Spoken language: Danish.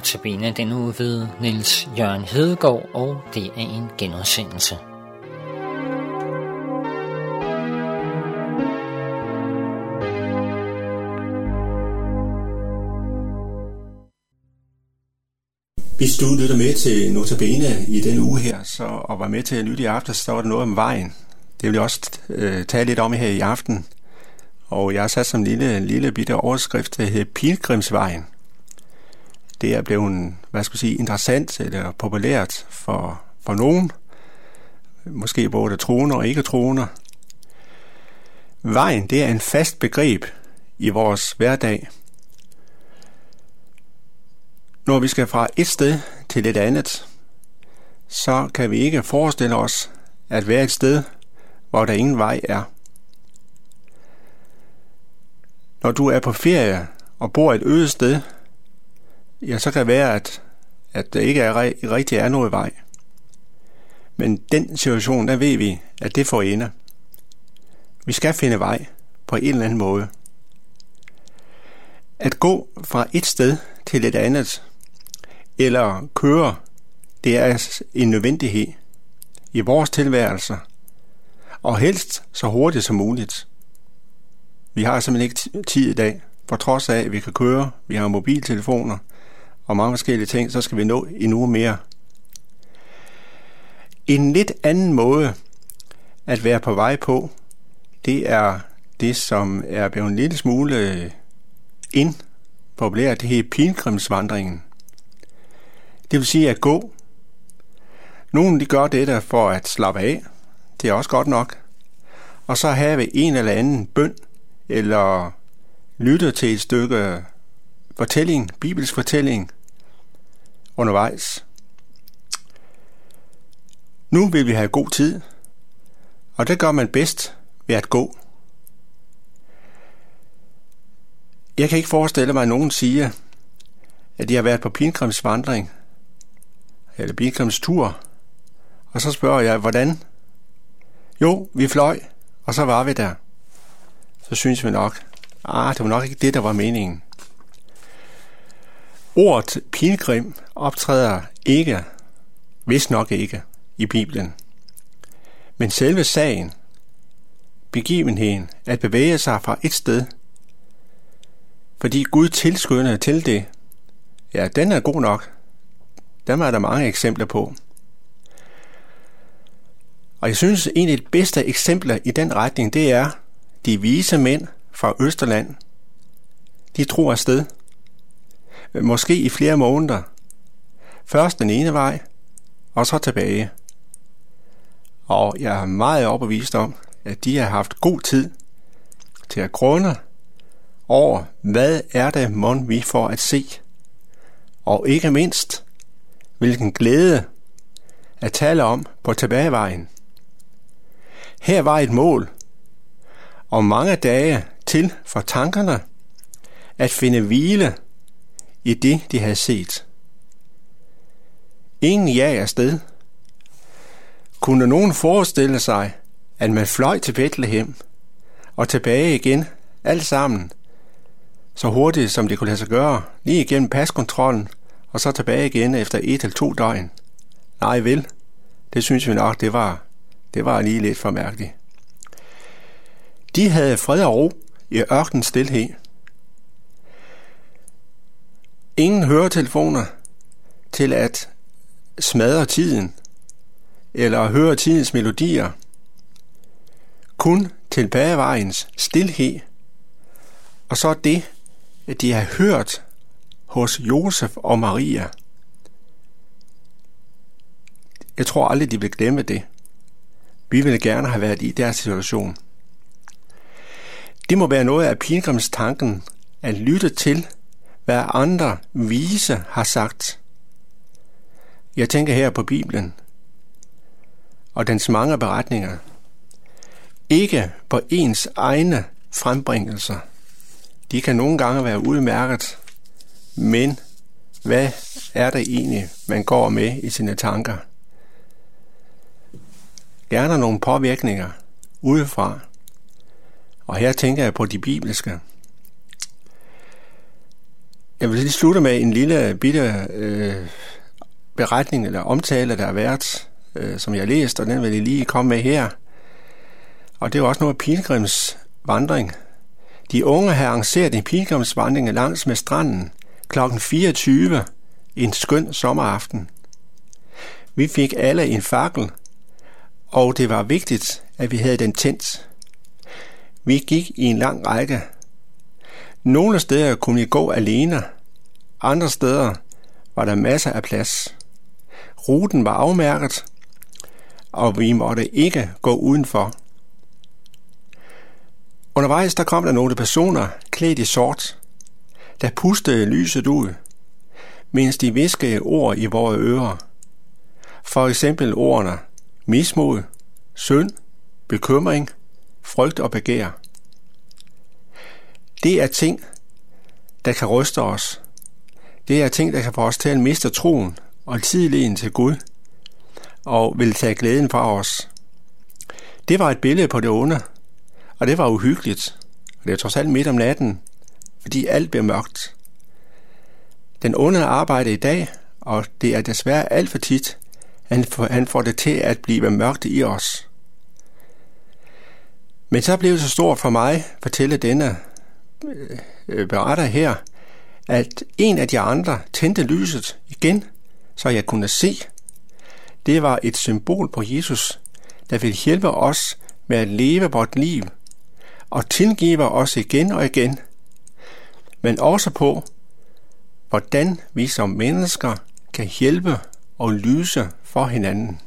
Notabene den uge ved Niels Jørgen Hedegaard, og det er en genudsendelse. Hvis du lytter med til Notabene i den uge her, så, og var med til at lytte i aften, så var der noget om vejen. Det vil jeg også øh, tale lidt om her i aften. Og jeg har sat som en lille, lille bitte overskrift, der hedder Pilgrimsvejen det er blevet, hvad skal jeg sige, interessant eller populært for, for nogen. Måske både troende og ikke troende. Vejen, det er en fast begreb i vores hverdag. Når vi skal fra et sted til et andet, så kan vi ikke forestille os at være et sted, hvor der ingen vej er. Når du er på ferie og bor et øde sted, ja, så kan det være, at, at der ikke er, rigtig er noget vej. Men den situation, der ved vi, at det får ender. Vi skal finde vej på en eller anden måde. At gå fra et sted til et andet, eller køre, det er en nødvendighed i vores tilværelse, og helst så hurtigt som muligt. Vi har simpelthen ikke tid i dag, på trods af, at vi kan køre, vi har mobiltelefoner, og mange forskellige ting, så skal vi nå endnu mere. En lidt anden måde at være på vej på, det er det, som er blevet en lille smule øh, ind populært, det her pilgrimsvandringen. Det vil sige at gå. Nogle de gør det der for at slappe af. Det er også godt nok. Og så have en eller anden bøn, eller lytte til et stykke fortælling, bibelsk fortælling, undervejs. Nu vil vi have god tid, og det gør man bedst ved at gå. Jeg kan ikke forestille mig, at nogen siger, at de har været på pilgrimsvandring eller pilgrimstur, og så spørger jeg, hvordan? Jo, vi fløj, og så var vi der. Så synes vi nok, ah, det var nok ikke det, der var meningen. Ordet pilgrim optræder ikke, hvis nok ikke, i Bibelen. Men selve sagen, begivenheden, at bevæge sig fra et sted, fordi Gud tilskynder til det, ja, den er god nok. Der er der mange eksempler på. Og jeg synes, en af de bedste eksempler i den retning, det er de vise mænd fra Østerland. De tror afsted – Øh, måske i flere måneder. Først den ene vej, og så tilbage. Og jeg er meget overbevist om, at de har haft god tid til at grunde over, hvad er det, mon vi får at se. Og ikke mindst, hvilken glæde at tale om på tilbagevejen. Her var et mål, og mange dage til for tankerne at finde hvile i det, de havde set. Ingen jag afsted. Kunne nogen forestille sig, at man fløj til Bethlehem og tilbage igen, alt sammen, så hurtigt som det kunne lade sig gøre, lige igennem paskontrollen, og så tilbage igen efter et eller to døgn. Nej vel, det synes vi nok, det var, det var lige lidt for mærkeligt. De havde fred og ro i ørkens stillhed. Ingen høretelefoner til at smadre tiden eller høre tidens melodier. Kun tilbagevejens stillhed. Og så det, at de har hørt hos Josef og Maria. Jeg tror aldrig, de vil glemme det. Vi ville gerne have været i deres situation. Det må være noget af pilgrimstanken at lytte til hvad andre vise har sagt. Jeg tænker her på Bibelen og dens mange beretninger. Ikke på ens egne frembringelser. De kan nogle gange være udmærket, men hvad er det egentlig, man går med i sine tanker? Gerne nogle påvirkninger udefra. Og her tænker jeg på de bibelske. Jeg vil lige slutte med en lille bitte øh, beretning eller omtale, der har været, øh, som jeg har læst, og den vil jeg lige komme med her. Og det er også noget af pilgrims vandring. De unge har arrangeret en pilgrimsvandring langs med stranden kl. 24 en skøn sommeraften. Vi fik alle en fakkel, og det var vigtigt, at vi havde den tændt. Vi gik i en lang række. Nogle steder kunne I gå alene, andre steder var der masser af plads. Ruten var afmærket, og vi måtte ikke gå udenfor. Undervejs der kom der nogle personer klædt i sort, der pustede lyset ud, mens de viskede ord i vores ører. For eksempel ordene mismod, synd, bekymring, frygt og begær. Det er ting, der kan ryste os. Det er ting, der kan få os til at miste troen og tidligheden til Gud, og vil tage glæden fra os. Det var et billede på det onde, og det var uhyggeligt. Og det var trods alt midt om natten, fordi alt bliver mørkt. Den onde arbejder i dag, og det er desværre alt for tit, han han får det til at blive mørkt i os. Men så blev det så stort for mig, fortælle denne Øh, beretter her, at en af de andre tændte lyset igen, så jeg kunne se. Det var et symbol på Jesus, der vil hjælpe os med at leve vort liv og tilgive os igen og igen, men også på, hvordan vi som mennesker kan hjælpe og lyse for hinanden.